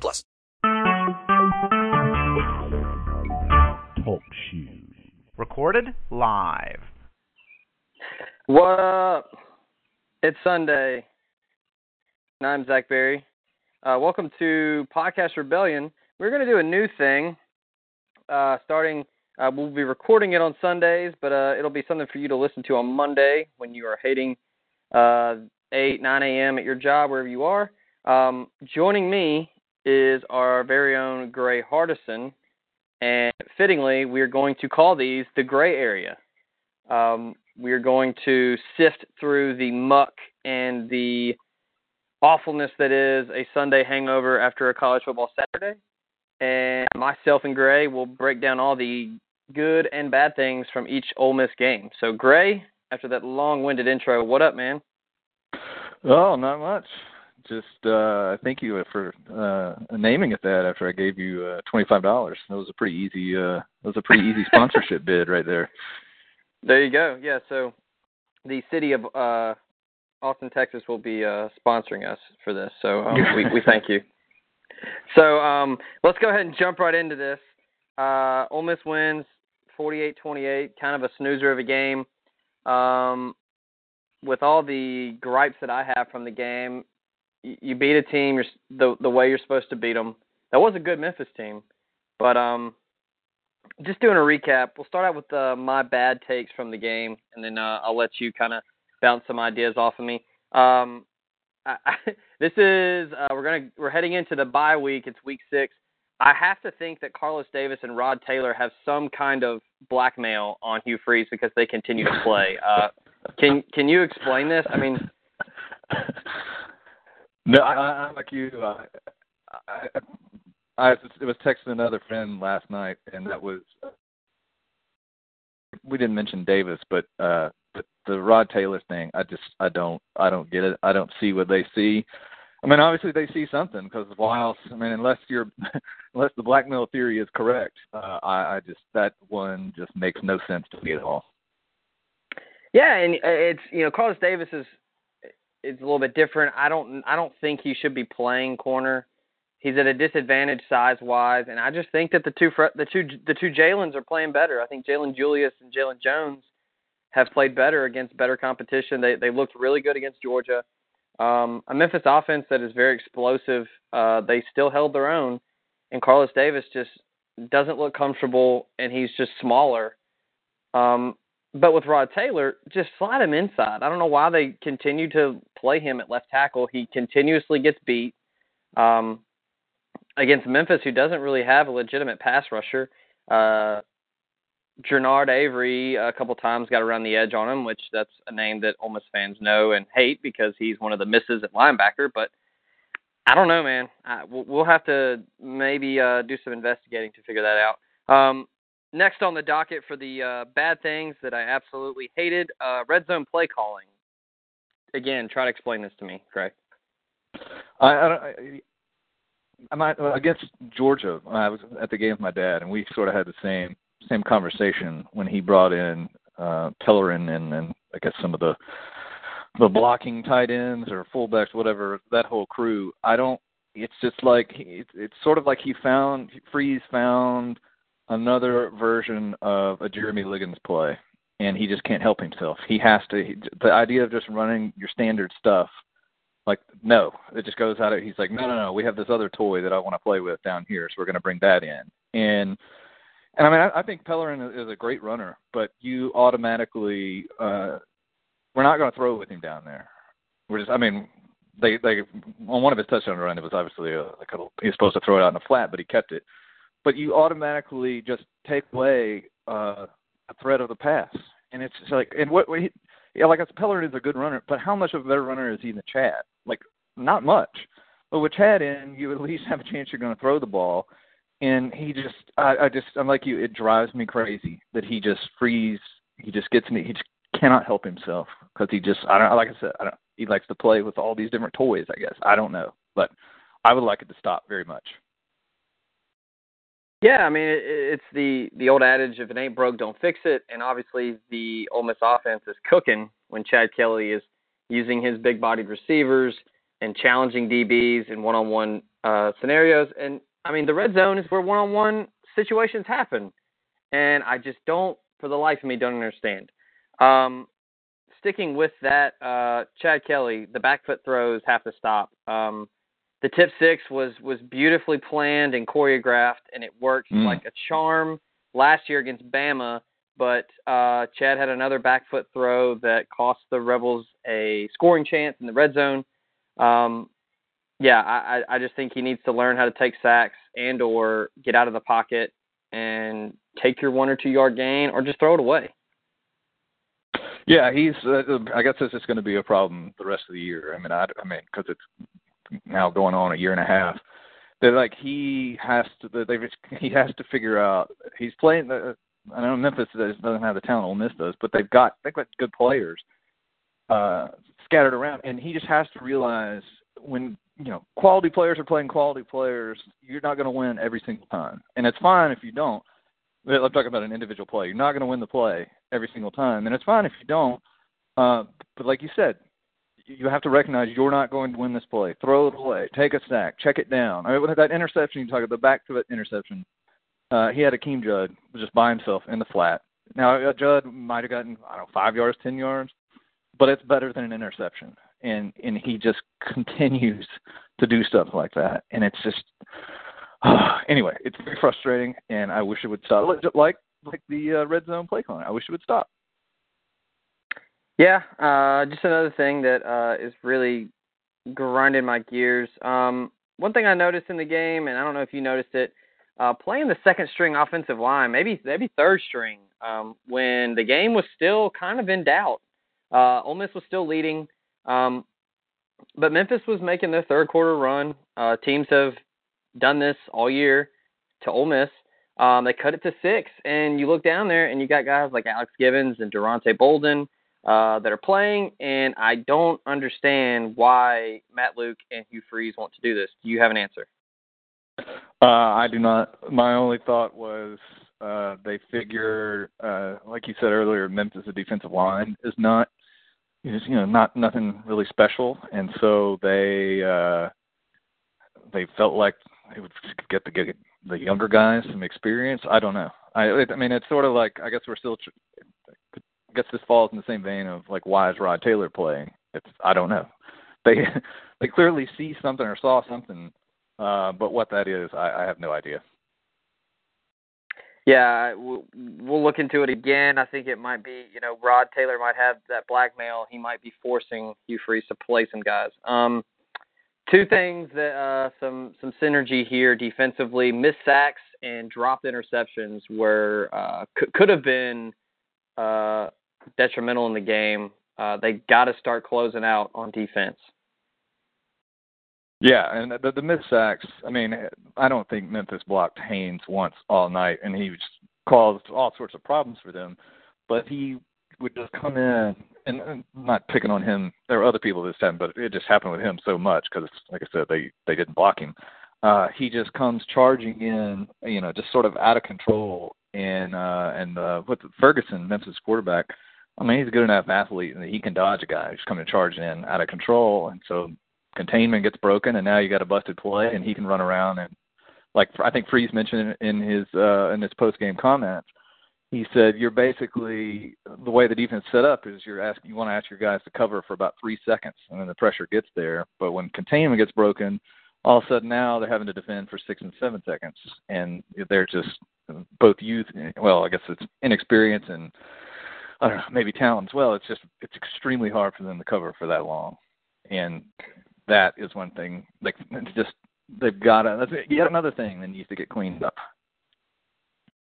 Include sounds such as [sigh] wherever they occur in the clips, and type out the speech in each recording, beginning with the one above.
plus. Talk shoes. Recorded live. What up? It's Sunday. And I'm Zach Berry. Uh, welcome to Podcast Rebellion. We're going to do a new thing. Uh, starting, uh, we'll be recording it on Sundays, but uh, it'll be something for you to listen to on Monday when you are hating uh, 8, 9 a.m. at your job, wherever you are. Um, joining me is our very own Gray Hardison, and fittingly, we are going to call these the gray area. Um, we are going to sift through the muck and the awfulness that is a Sunday hangover after a college football Saturday. And myself and Gray will break down all the good and bad things from each Ole Miss game. So, Gray, after that long winded intro, what up, man? Oh, not much. Just uh thank you for uh naming it that after I gave you uh twenty five dollars. That was a pretty easy uh that was a pretty easy [laughs] sponsorship bid right there. There you go. Yeah, so the city of uh Austin, Texas will be uh sponsoring us for this. So um, we we thank you. So um let's go ahead and jump right into this. Uh Ole Miss wins 48-28, kind of a snoozer of a game. Um with all the gripes that I have from the game, you, beat a team you're, the the way you're supposed to beat them. That was a good Memphis team, but um, just doing a recap. We'll start out with uh, my bad takes from the game, and then uh, I'll let you kind of bounce some ideas off of me. Um, I, I, [laughs] this is uh, we're gonna we're heading into the bye week. It's week six. I have to think that Carlos Davis and Rod Taylor have some kind of blackmail on Hugh Freeze because they continue to play. Uh, can can you explain this? I mean, [laughs] No, I, I'm like you. I, I, I was texting another friend last night, and that was we didn't mention Davis, but uh but the Rod Taylor thing, I just I don't I don't get it. I don't see what they see. I mean, obviously they see something because why else? I mean, unless you're [laughs] unless the blackmail theory is correct, uh, I, I just that one just makes no sense to me at all. Yeah, and it's you know Carlos Davis is it's a little bit different. I don't I don't think he should be playing corner. He's at a disadvantage size wise, and I just think that the two the two the two Jalen's are playing better. I think Jalen Julius and Jalen Jones have played better against better competition. They they looked really good against Georgia. Um, a Memphis offense that is very explosive. Uh, they still held their own, and Carlos Davis just doesn't look comfortable, and he's just smaller. Um, but with Rod Taylor, just slide him inside. I don't know why they continue to play him at left tackle. He continuously gets beat um, against Memphis, who doesn't really have a legitimate pass rusher. Uh, Genard Avery a couple times got around the edge on him, which that's a name that Ole Miss fans know and hate because he's one of the misses at linebacker. But I don't know, man. I, we'll have to maybe uh, do some investigating to figure that out. Um, Next on the docket for the uh, bad things that I absolutely hated, uh, red zone play calling. Again, try to explain this to me, Craig. I, I, I I'm not, against Georgia. I was at the game with my dad, and we sort of had the same same conversation when he brought in uh, Pellerin and, and I guess some of the the blocking tight ends or fullbacks, whatever that whole crew. I don't. It's just like it's, it's sort of like he found Freeze found another version of a Jeremy Liggins play, and he just can't help himself. He has to. He, the idea of just running your standard stuff, like no, it just goes out of. He's like, no, no, no. We have this other toy that I want to play with down here, so we're going to bring that in. And and I mean, I, I think Pellerin is a great runner, but you automatically, uh, we're not going to throw with him down there. We're just, I mean, they they on one of his touchdown runs, it was obviously a, like a, he was supposed to throw it out in the flat, but he kept it but you automatically just take away uh, a threat of the pass. And it's like, and what, he, yeah, like Pellerin is a good runner, but how much of a better runner is he than Chad? Like, not much. But with Chad in, you at least have a chance you're going to throw the ball. And he just, I, I just, I'm like you. It drives me crazy that he just Freeze. He just gets me. He just cannot help himself because he just, I don't, like I said, I don't. He likes to play with all these different toys. I guess I don't know, but I would like it to stop very much. Yeah, I mean it, it's the the old adage: if it ain't broke, don't fix it. And obviously, the Ole Miss offense is cooking when Chad Kelly is using his big-bodied receivers and challenging DBs in one-on-one uh, scenarios. And I mean, the red zone is where one-on-one situations happen, and I just don't, for the life of me, don't understand. Um, sticking with that, uh, Chad Kelly, the back foot throws have to stop. Um, the tip six was was beautifully planned and choreographed, and it worked mm. like a charm last year against Bama. But uh, Chad had another back foot throw that cost the Rebels a scoring chance in the red zone. Um, yeah, I, I just think he needs to learn how to take sacks and or get out of the pocket and take your one or two yard gain or just throw it away. Yeah, he's. Uh, I guess this is going to be a problem the rest of the year. I mean, I, I mean, because it's now going on a year and a half. That like he has to they he has to figure out he's playing the I know Memphis doesn't have the talent Ole Miss does, but they've got they've got good players uh scattered around and he just has to realize when you know quality players are playing quality players, you're not going to win every single time. And it's fine if you don't. I'm talking about an individual play. You're not going to win the play every single time, and it's fine if you don't. Uh, but like you said, you have to recognize you're not going to win this play. Throw it away. Take a sack. Check it down. I mean, with that interception you talk about, the back to it interception, uh, he had Akeem Judd just by himself in the flat. Now, uh, Judd might have gotten, I don't know, five yards, 10 yards, but it's better than an interception. And, and he just [laughs] continues to do stuff like that. And it's just, uh, [sighs] anyway, it's very frustrating, and I wish it would stop. Like, like the uh, red zone play calling. I wish it would stop. Yeah, uh, just another thing that uh, is really grinding my gears. Um, one thing I noticed in the game, and I don't know if you noticed it, uh, playing the second string offensive line, maybe maybe third string, um, when the game was still kind of in doubt. Uh, Ole Miss was still leading, um, but Memphis was making their third quarter run. Uh, teams have done this all year to Ole Miss. Um, they cut it to six, and you look down there, and you got guys like Alex Givens and Daronte Bouldin uh, that are playing, and I don't understand why Matt Luke and Hugh Freeze want to do this. Do you have an answer? Uh, I do not. My only thought was uh, they figure, uh, like you said earlier, Memphis' defensive line is not, is you know, not nothing really special, and so they uh, they felt like they would get the the younger guys some experience. I don't know. I I mean, it's sort of like I guess we're still I guess this falls in the same vein of like why is Rod Taylor playing? It's I don't know. [laughs] They they clearly see something or saw something, uh, but what that is, I, I have no idea. Yeah, we'll, look into it again. I think it might be, you know, Rod Taylor might have that blackmail. He might be forcing Hugh Freeze to play some guys. Um, two things that uh, some some synergy here defensively: missed sacks and dropped interceptions were uh, could could have been uh, detrimental in the game. Uh, they got to start closing out on defense. Yeah, and the, the missed sacks. I mean, I don't think Memphis blocked Haynes once all night, and he caused all sorts of problems for them. But he would just come in, and, not picking on him. There were other people this time, but it just happened with him so much because, like I said, they they didn't block him. Uh, he just comes charging in, you know, just sort of out of control. And uh, and uh, with Ferguson, Memphis quarterback, I mean, he's a good enough athlete and he can dodge a guy who's coming charging in out of control. And so containment gets broken, and now you got a busted play, and he can run around and like I think Freeze mentioned in his uh, in his post game comments. He said you're basically the way the defense set up is you're asking you want to ask your guys to cover for about three seconds, and then the pressure gets there. But when containment gets broken, all of a sudden now they're having to defend for six and seven seconds, and they're just both youth. Well, I guess it's inexperience and I don't know, maybe talent as well. It's just it's extremely hard for them to cover for that long, and that is one thing. Like it's just they've got to. That's yet another thing that needs to get cleaned up.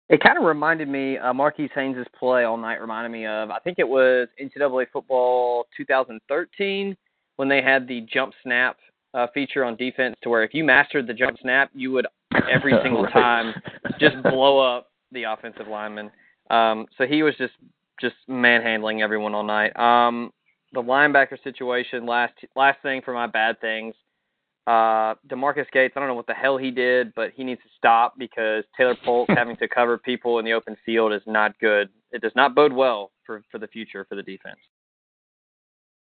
It kind of reminded me, uh, Marquis Haynes' play all night reminded me of, I think it was NCAA football 2013 when they had the jump snap uh, feature on defense to where if you mastered the jump snap, you would every [laughs] single Right. time just blow up the offensive lineman. Um, so he was just just manhandling everyone all night. Um, the linebacker situation. Last last thing for my bad things. Uh, DeMarkus Gates. I don't know what the hell he did, but he needs to stop because Tayler Polk [laughs] having to cover people in the open field is not good. It does not bode well for for the future for the defense.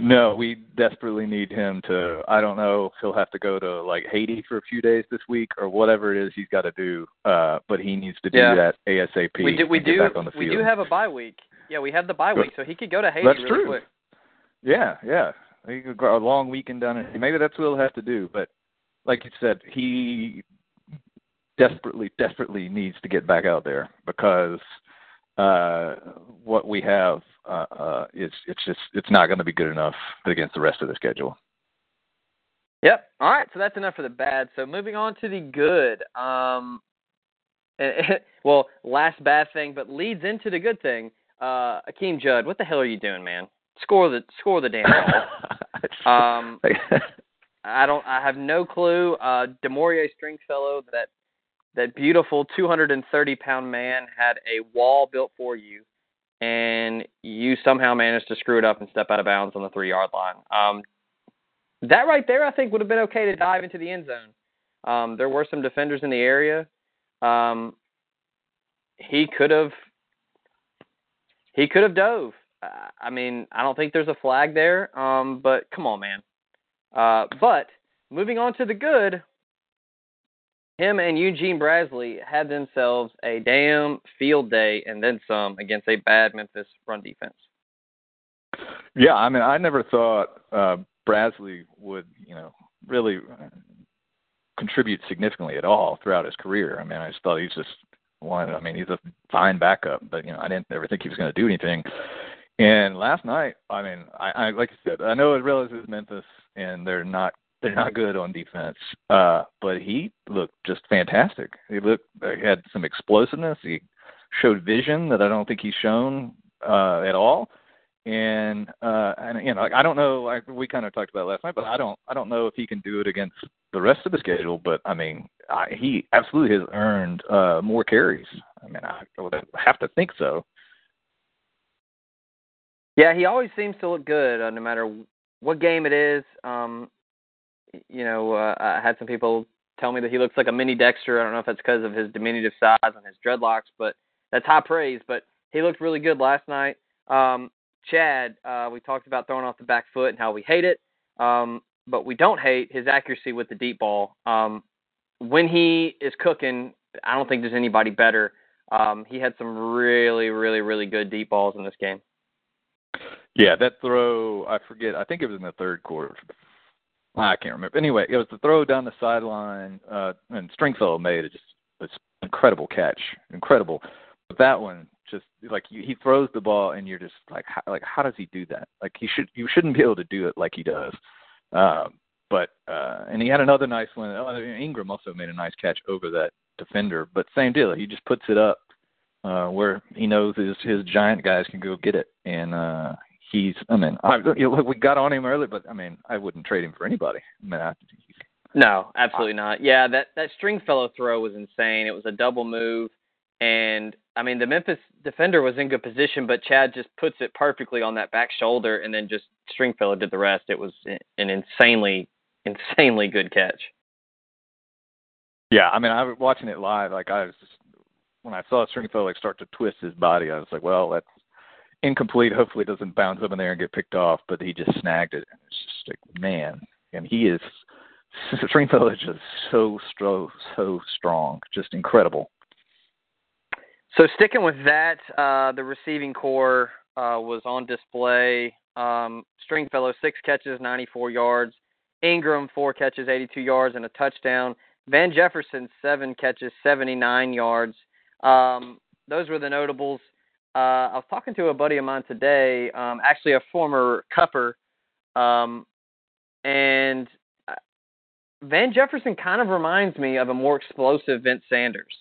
No, we desperately need him to. I don't know if he'll have to go to like Haiti for a few days this week or whatever it is he's got to do. Uh, but he needs to do Yeah. that ASAP. we do we do back on the we do have a bye week. Yeah, we have the bye week, so he could go to Haiti That's really true. quick. Yeah, yeah. He could go a long weekend down there. Maybe that's what he'll have to do. But like you said, he desperately, desperately needs to get back out there because uh what we have uh, uh is it's just it's not going to be good enough against the rest of the schedule. Yep. All right. So that's enough for the bad. So moving on to the good. Um, [laughs] well, last bad thing, but leads into the good thing. Uh, Akeem Judd, what the hell are you doing, man? Score the score the damn ball. [laughs] um, [laughs] I don't. I have no clue. Uh, Damore'ea Stringfellow, that that beautiful 230 pound man, had a wall built for you, and you somehow managed to screw it up and step out of bounds on the three yard line. Um, that right there, I think, would have been okay to dive into the end zone. Um, there were some defenders in the area. Um, he could have. He could have dove. Uh, I mean, I don't think there's a flag there. Um, but come on, man. Uh, but moving on to the good, him and Eugene Brazley had themselves a damn field day and then some against a bad Memphis run defense. Yeah, I mean, I never thought uh, Brazley would, you know, really contribute significantly at all throughout his career. I mean, I just thought he's just one. I mean, he's a fine backup, but you know, I didn't ever think he was going to do anything. And last night, I mean, I, I like I said, I know it realizes Memphis, and they're not they're not good on defense. Uh, but he looked just fantastic. He looked he had some explosiveness. He showed vision that I don't think he's shown uh, at all and uh and you know like, I don't know like we kind of talked about last night but I don't I don't know if he can do it against the rest of the schedule but I mean I, he absolutely has earned uh more carries I mean I have to think so Yeah, he always seems to look good, uh, no matter what game it is. Um, you know, uh, I had some people tell me that he looks like a mini Dexter. I don't know if that's because of his diminutive size and his dreadlocks, but that's high praise. But he looked really good last night. Um, Chad, uh, we talked about throwing off the back foot and how we hate it, um, but we don't hate his accuracy with the deep ball. Um, when he is cooking, I don't think there's anybody better. Um, he had some really, really, really good deep balls in this game. yeah that throw I forget I think it was in the third quarter I can't remember anyway it was the throw down the sideline uh and Stringfellow made it just this incredible catch incredible but that one just like he throws the ball and you're just like how, like how does he do that? Like he should you shouldn't be able to do it like he does. Um but uh and he had another nice one. Oh, Engram also made a nice catch over that defender but same deal. He just puts it up uh where he knows his his giant guys can go get it. And uh he's I mean I you know, we got on him early but I mean I wouldn't trade him for anybody. I mean I, No, absolutely not. Yeah, that that Stringfellow throw was insane. It was a double move, and I mean the Memphis defender was in good position, but Chad just puts it perfectly on that back shoulder, and then just Stringfellow did the rest. It was an insanely, insanely good catch. Yeah, I mean, I was watching it live. Like I was, just, when I saw Stringfellow like start to twist his body, I was like, well, that's incomplete. Hopefully, it doesn't bounce up in there and get picked off. But he just snagged it, and it's just like, man, and he is [laughs] Stringfellow is just so so so strong, just incredible. So sticking with that, uh, the receiving core uh, was on display. Um, Stringfellow six catches, 94 yards. Engram four catches, 82 yards, and a touchdown. Van Jefferson seven catches, 79 yards. Um, those were the notables. Uh, I was talking to a buddy of mine today, um, actually a former Cupper, um, and uh, Van Jefferson kind of reminds me of a more explosive Vince Sanders.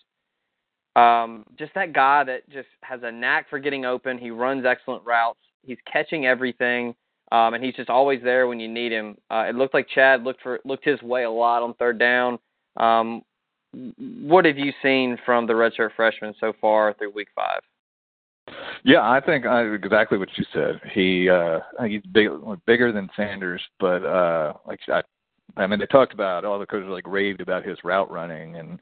Um, just that guy that just has a knack for getting open. He runs excellent routes. He's catching everything. um, and he's just always there when you need him. Uh, it looked like Chad looked for looked his way a lot on third down. Um, what have you seen from the redshirt freshman so far through week five? Yeah, I think I, exactly what you said. He uh he's big, bigger than Sanders, but uh like I, I mean they talked about all the coaches like raved about his route running and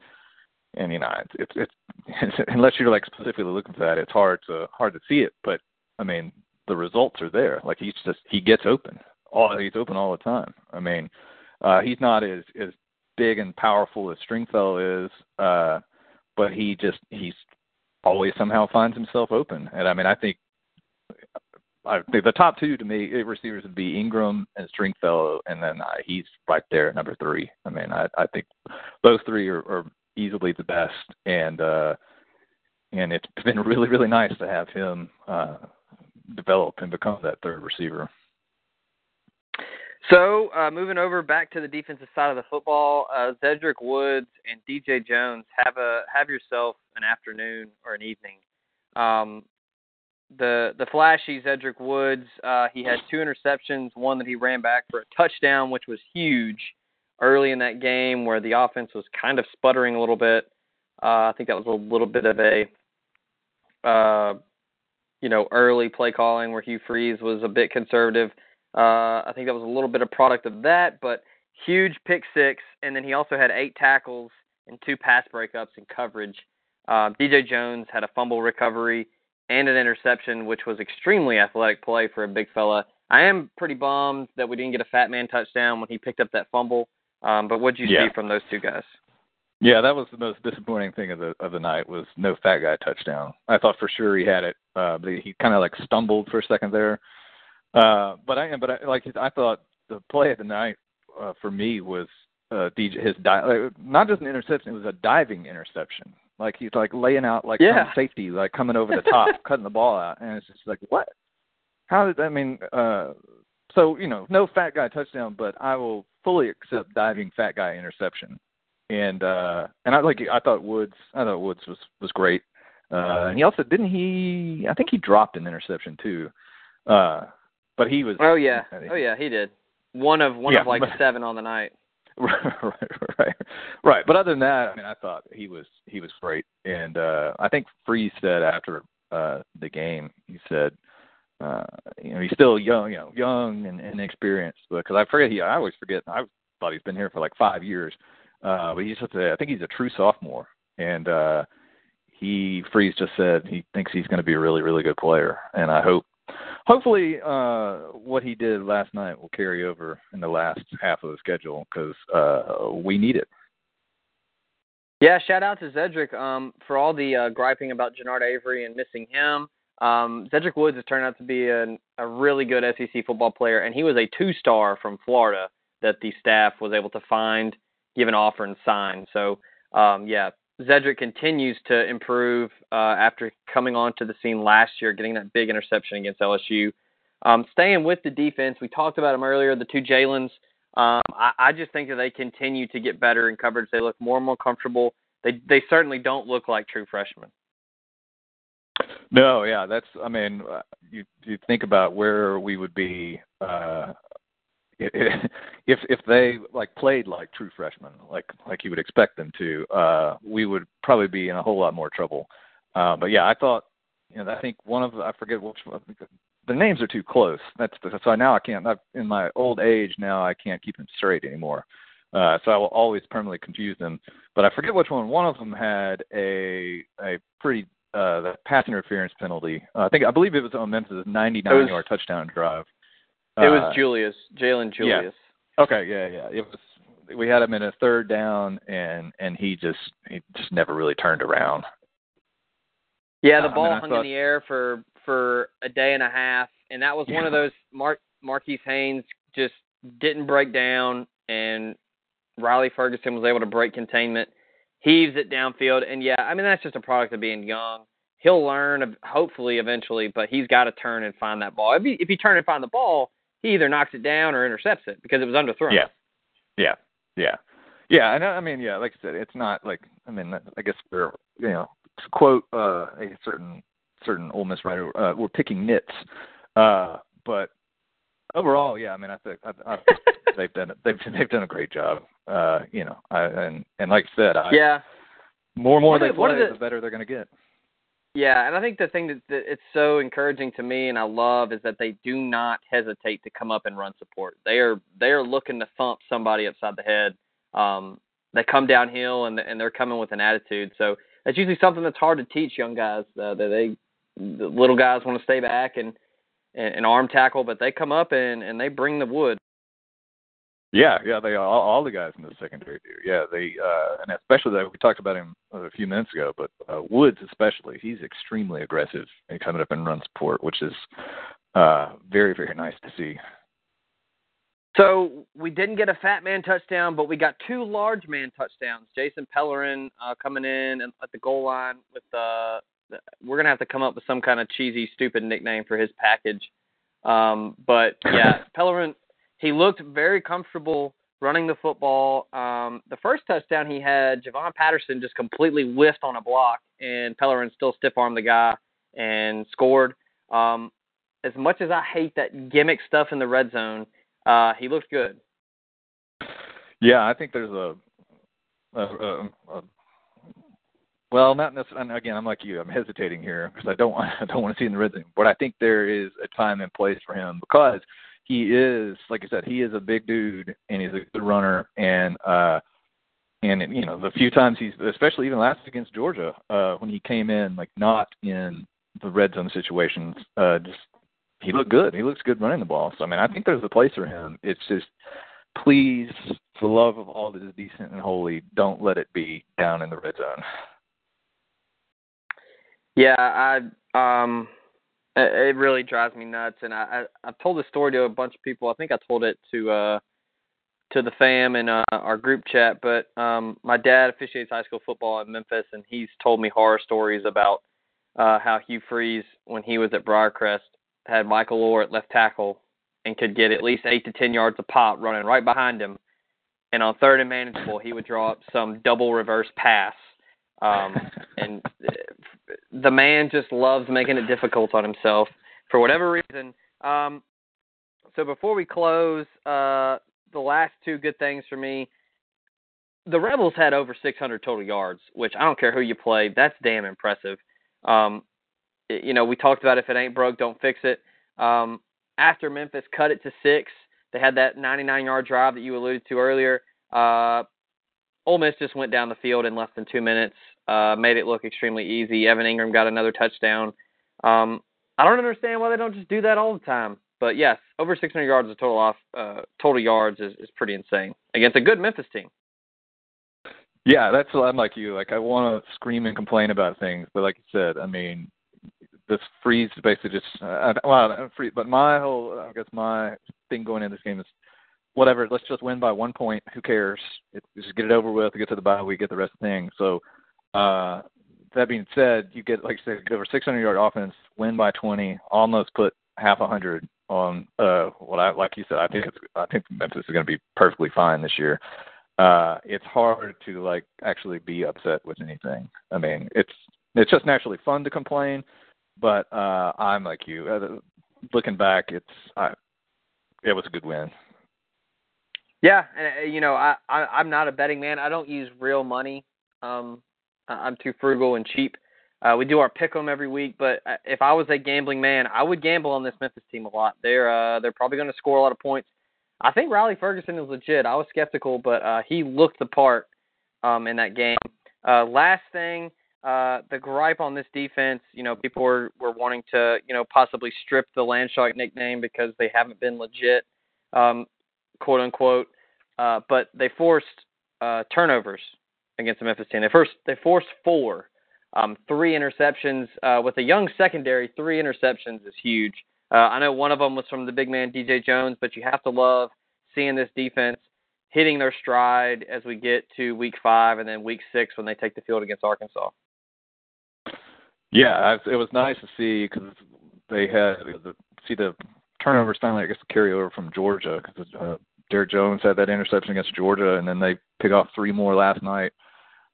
and you know it's it's, it's [laughs] unless you're like specifically looking for that, it's hard to hard to see it. But I mean the results are there. Like he's just he gets open. All he's open all the time. I mean, uh he's not as as big and powerful as Stringfellow is, uh but he just he's always somehow finds himself open. And I mean, I think I think the top two to me receivers would be Engram and Stringfellow, and then uh, he's right there at number three. I mean, I, I think those three are, are easily the best, and uh, and it's [laughs] been really really nice to have him uh, develop and become that third receiver. So, uh, moving over back to the defensive side of the football, uh, Woods and DJ Jones have a have yourself an afternoon or an evening. Um, the the flashy Zedrick Woods, uh, he had two interceptions, one that he ran back for a touchdown, which was huge early in that game, where the offense was kind of sputtering a little bit. Uh, I think that was a little bit of a uh, you know early play calling where Hugh Freeze was a bit conservative. Uh, I think that was a little bit of product of that, but huge pick six, and then he also had eight tackles and two pass breakups and coverage. Uh, DJ Jones had a fumble recovery and an interception, which was extremely athletic play for a big fella. I am pretty bummed that we didn't get a fat man touchdown when he picked up that fumble. Um, but what did you yeah. see from those two guys? Yeah, that was the most disappointing thing of the of the night was no fat guy touchdown. I thought for sure he had it, uh, but he kind of like stumbled for a second there. Uh, but I but I, like I thought the play of the night uh, for me was uh, DJ his di- not just an interception, it was a diving interception. Like he's like laying out like yeah. safety, like coming over the [laughs] top, cutting the ball out, and it's just like what? How did I mean? uh So you know, no fat guy touchdown, but I will fully accept diving fat guy interception. And uh and I like I thought Woods I thought Woods was was great. Uh and he also didn't he I think he dropped an interception too. Uh but he was. Oh yeah, oh yeah, he did. One of one yeah, of like but, seven on the night. [laughs] Right, right, right. But other than that, I mean, I thought he was he was great, and uh I think Freeze said after uh the game, he said, uh you know, he's still young, you know, young and, inexperienced. Because I forget he, I always forget. I thought he's been here for like five years, uh but he's just a, I think he's a true sophomore, and uh he Freeze just said he thinks he's going to be a really really good player, and I hope hopefully uh what he did last night will carry over in the last half of the schedule because uh we need it yeah shout out to zedrick um for all the uh griping about Genard avery and missing him um zedrick woods has turned out to be an, a really good sec football player and he was a two star from florida that the staff was able to find give an offer and sign so um yeah Zedrick continues to improve uh, after coming onto the scene last year, getting that big interception against LSU. Um, staying with the defense, we talked about them earlier, the two Jalen's. Um, I, I just think that they continue to get better in coverage. They look more and more comfortable. They they certainly don't look like true freshmen. No, yeah, that's. I mean, uh, you you think about where we would be uh, [laughs] if if they like played like true freshmen, like like you would expect them to, uh, we would probably be in a whole lot more trouble. Uh, but yeah, I thought, you know, I think one of I forget which one, the names are too close. That's so now I can't. I've, in my old age now, I can't keep them straight anymore. Uh, so I will always permanently confuse them. But I forget which one. One of them had a a pretty uh, the pass interference penalty. Uh, I think I believe it was on Memphis' 99 yard touchdown drive. It was uh, Julius, Jalen Julius. Yeah. Okay, yeah, yeah. It was. We had him in a third down, and and he just he just never really turned around. Yeah, the ball I mean, hung thought, in the air for for a day and a half, and that was yeah. one of those. Mark Marquis Haynes just didn't break down, and Riley Ferguson was able to break containment, heaves it downfield, and yeah, I mean that's just a product of being young. He'll learn, hopefully, eventually, but he's got to turn and find that ball. If he if he turn and find the ball, he either knocks it down or intercepts it because it was underthrown. Yeah, yeah, yeah, yeah. And I mean, yeah, like I said, it's not like I mean, I guess we're you know to quote uh, a certain certain Ole Miss writer, uh, we're picking nits, uh, but overall, yeah. I mean, I think I, I, [laughs] they've done they've they've done a great job. Uh, you know, I, and and like I said, I, yeah. more and more What they play, the- the better they're going to get. Yeah, and I think the thing that, that it's so encouraging to me and I love is that they do not hesitate to come up and run support. They are they are looking to thump somebody upside the head. Um, they come downhill and and they're coming with an attitude. So that's usually something that's hard to teach young guys. Uh, that they the little guys want to stay back and, and arm tackle, but they come up and and they bring the wood. Yeah, yeah, they all, all the guys in the secondary do. Yeah, they uh and especially that we talked about him a few minutes ago, but uh, Woods especially, he's extremely aggressive in coming up and run support, which is uh very very nice to see. So we didn't get a fat man touchdown, but we got two large man touchdowns. Jason Pellerin uh, coming in and at the goal line with uh, the, we're gonna have to come up with some kind of cheesy, stupid nickname for his package. Um, but yeah, [laughs] Pellerin, he looked very comfortable running the football. Um, the first touchdown he had, Javon Patterson just completely whiffed on a block, and Pellerin still stiff armed the guy and scored. Um, as much as I hate that gimmick stuff in the red zone, uh, he looked good. Yeah, I think there's a, a, a, a well, not necessarily. Again, I'm like you. I'm hesitating here because I don't want [laughs] I don't want to see in the red zone. But I think there is a time and place for him because he is, like I said, he is a big dude and he's a good runner. And uh, and you know, the few times he's, especially even last against Georgia, uh, when he came in like not in the red zone situations, uh, just he looked good. He looks good running the ball. So I mean, I think there's a place for him. It's just please, for the love of all that is decent and holy, don't let it be down in the red zone. Yeah, I um, it really drives me nuts, and I, I I've told this story to a bunch of people. I think I told it to uh to the fam and uh, our group chat. But um, my dad officiates high school football in Memphis, and he's told me horror stories about uh, how Hugh Freeze, when he was at Briarcrest, had Michael Oher at left tackle and could get at least eight to ten yards of pop running right behind him. And on third and manageable, he would draw up some double reverse pass. Um, and uh, the man just loves making it difficult on himself for whatever reason. Um, so before we close, uh, the last two good things for me. The Rebels had over 600 total yards, which I don't care who you play, that's damn impressive. Um, you know, we talked about if it ain't broke, don't fix it. Um, after Memphis cut it to six, they had that 99-yard drive that you alluded to earlier. Uh, Ole Miss just went down the field in less than two minutes, uh, made it look extremely easy. Evan Engram got another touchdown. Um, I don't understand why they don't just do that all the time. But yes, over 600 yards of total off uh, total yards is, is pretty insane against a good Memphis team. Yeah, that's I'm like you. Like I want to scream and complain about things, but like you said, I mean, this freeze basically just uh, well, not free. But my whole, I guess my thing going into this game is whatever. Let's just win by one point. Who cares? It, just get it over with. Get to the bye week. Get the rest of the thing. So uh, that being said, you get like I said, over 600 yard offense, win by 20, almost put half a hundred on uh what I like you said. I think it's I think Memphis is going to be perfectly fine this year uh it's hard to like actually be upset with anything i mean it's it's just naturally fun to complain but uh i'm like you uh, looking back it's i it was a good win Yeah, and uh, you know, I, I I'm not a betting man. I don't use real money. Um, I'm too frugal and cheap. Uh, we do our pick 'em every week, but uh, if I was a gambling man, I would gamble on this Memphis team a lot. They're uh, they're probably going to score a lot of points. I think Riley Ferguson is legit. I was skeptical, but uh, he looked the part um, in that game. Uh, last thing, uh, the gripe on this defense, you know, people were, were wanting to, you know, possibly strip the Landshark nickname because they haven't been legit, um, quote unquote. Uh, but they forced uh, turnovers against the Memphis team. They first they forced four, um, three interceptions uh, with a young secondary. Three interceptions is huge. Uh, I know one of them was from the big man DJ Jones, but you have to love seeing this defense hitting their stride as we get to week five and then week six when they take the field against Arkansas. yeah it was nice to see because they had see the turnovers finally i guess carry over from georgia because uh, derek jones had that interception against georgia and then they pick off three more last night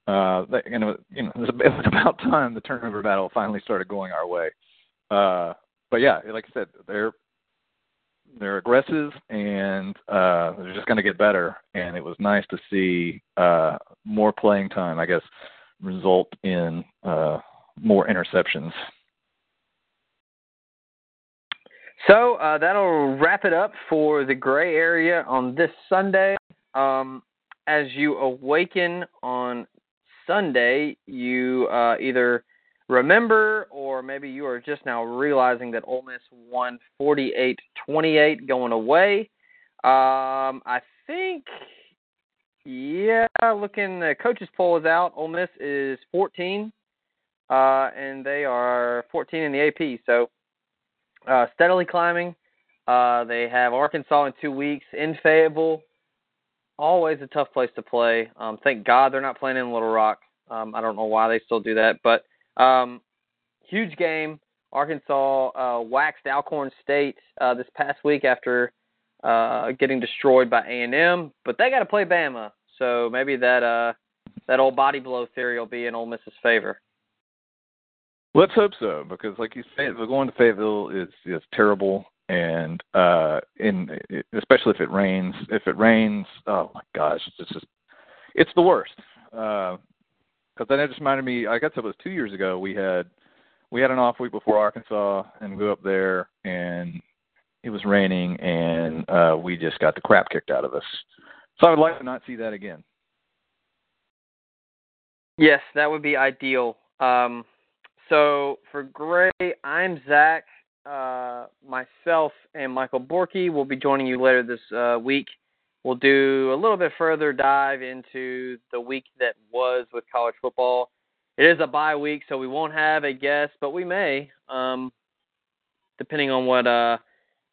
uh and it was, you know it was, [laughs] it was about time the turnover battle finally started going our way uh but yeah like i said they're they're aggressive and uh, they're just going to get better. And it was nice to see uh, more playing time. I guess result in uh, more interceptions. So uh, that'll wrap it up for the gray area on this Sunday. Um, as you awaken on Sunday, you uh, either remember or maybe you are just now realizing that Ole Miss won 48-28 going away. Um, I think, yeah, looking the coaches poll is out. Ole Miss is 14, uh, and they are 14 in the AP. So uh, steadily climbing. Uh, they have Arkansas in two weeks in Fayetteville. Always a tough place to play. Um, thank God they're not playing in Little Rock. Um, I don't know why they still do that, but um, huge game. Arkansas uh, waxed Alcorn State uh, this past week after uh, getting destroyed by A&M, but they got to play Bama, so maybe that uh, that old body blow theory will be in Ole Miss's favor. Let's hope so, because like you say, going to Fayetteville is is terrible, and uh, in especially if it rains. If it rains, oh my gosh, it's just it's the worst. Because uh, then it just reminded me. I guess it was two years ago. We had we had an off week before Arkansas, and we go up there, and it was raining, and uh, we just got the crap kicked out of us. So I would like to not see that again. Yes, that would be ideal. Um, so for Gray, I'm Zach. Uh, myself and Michael Borky will be joining you later this uh, week. We'll do a little bit further dive into the week that was with college football. It is a bye week, so we won't have a guest, but we may, um, depending on what uh,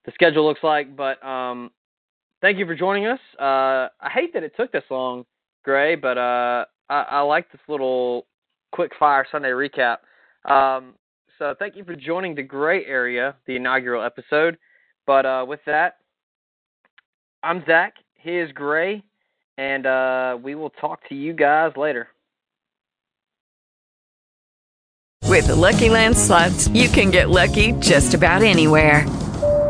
the schedule looks like. But um, thank you for joining us. Uh, I hate that it took this long, Gray, but uh, I, I like this little quick fire Sunday recap. Um, so thank you for joining the Gray Area, the inaugural episode. But uh, with that, I'm Zach. He is Gray, and uh, we will talk to you guys later. With the Lucky Land slots, you can get lucky just about anywhere.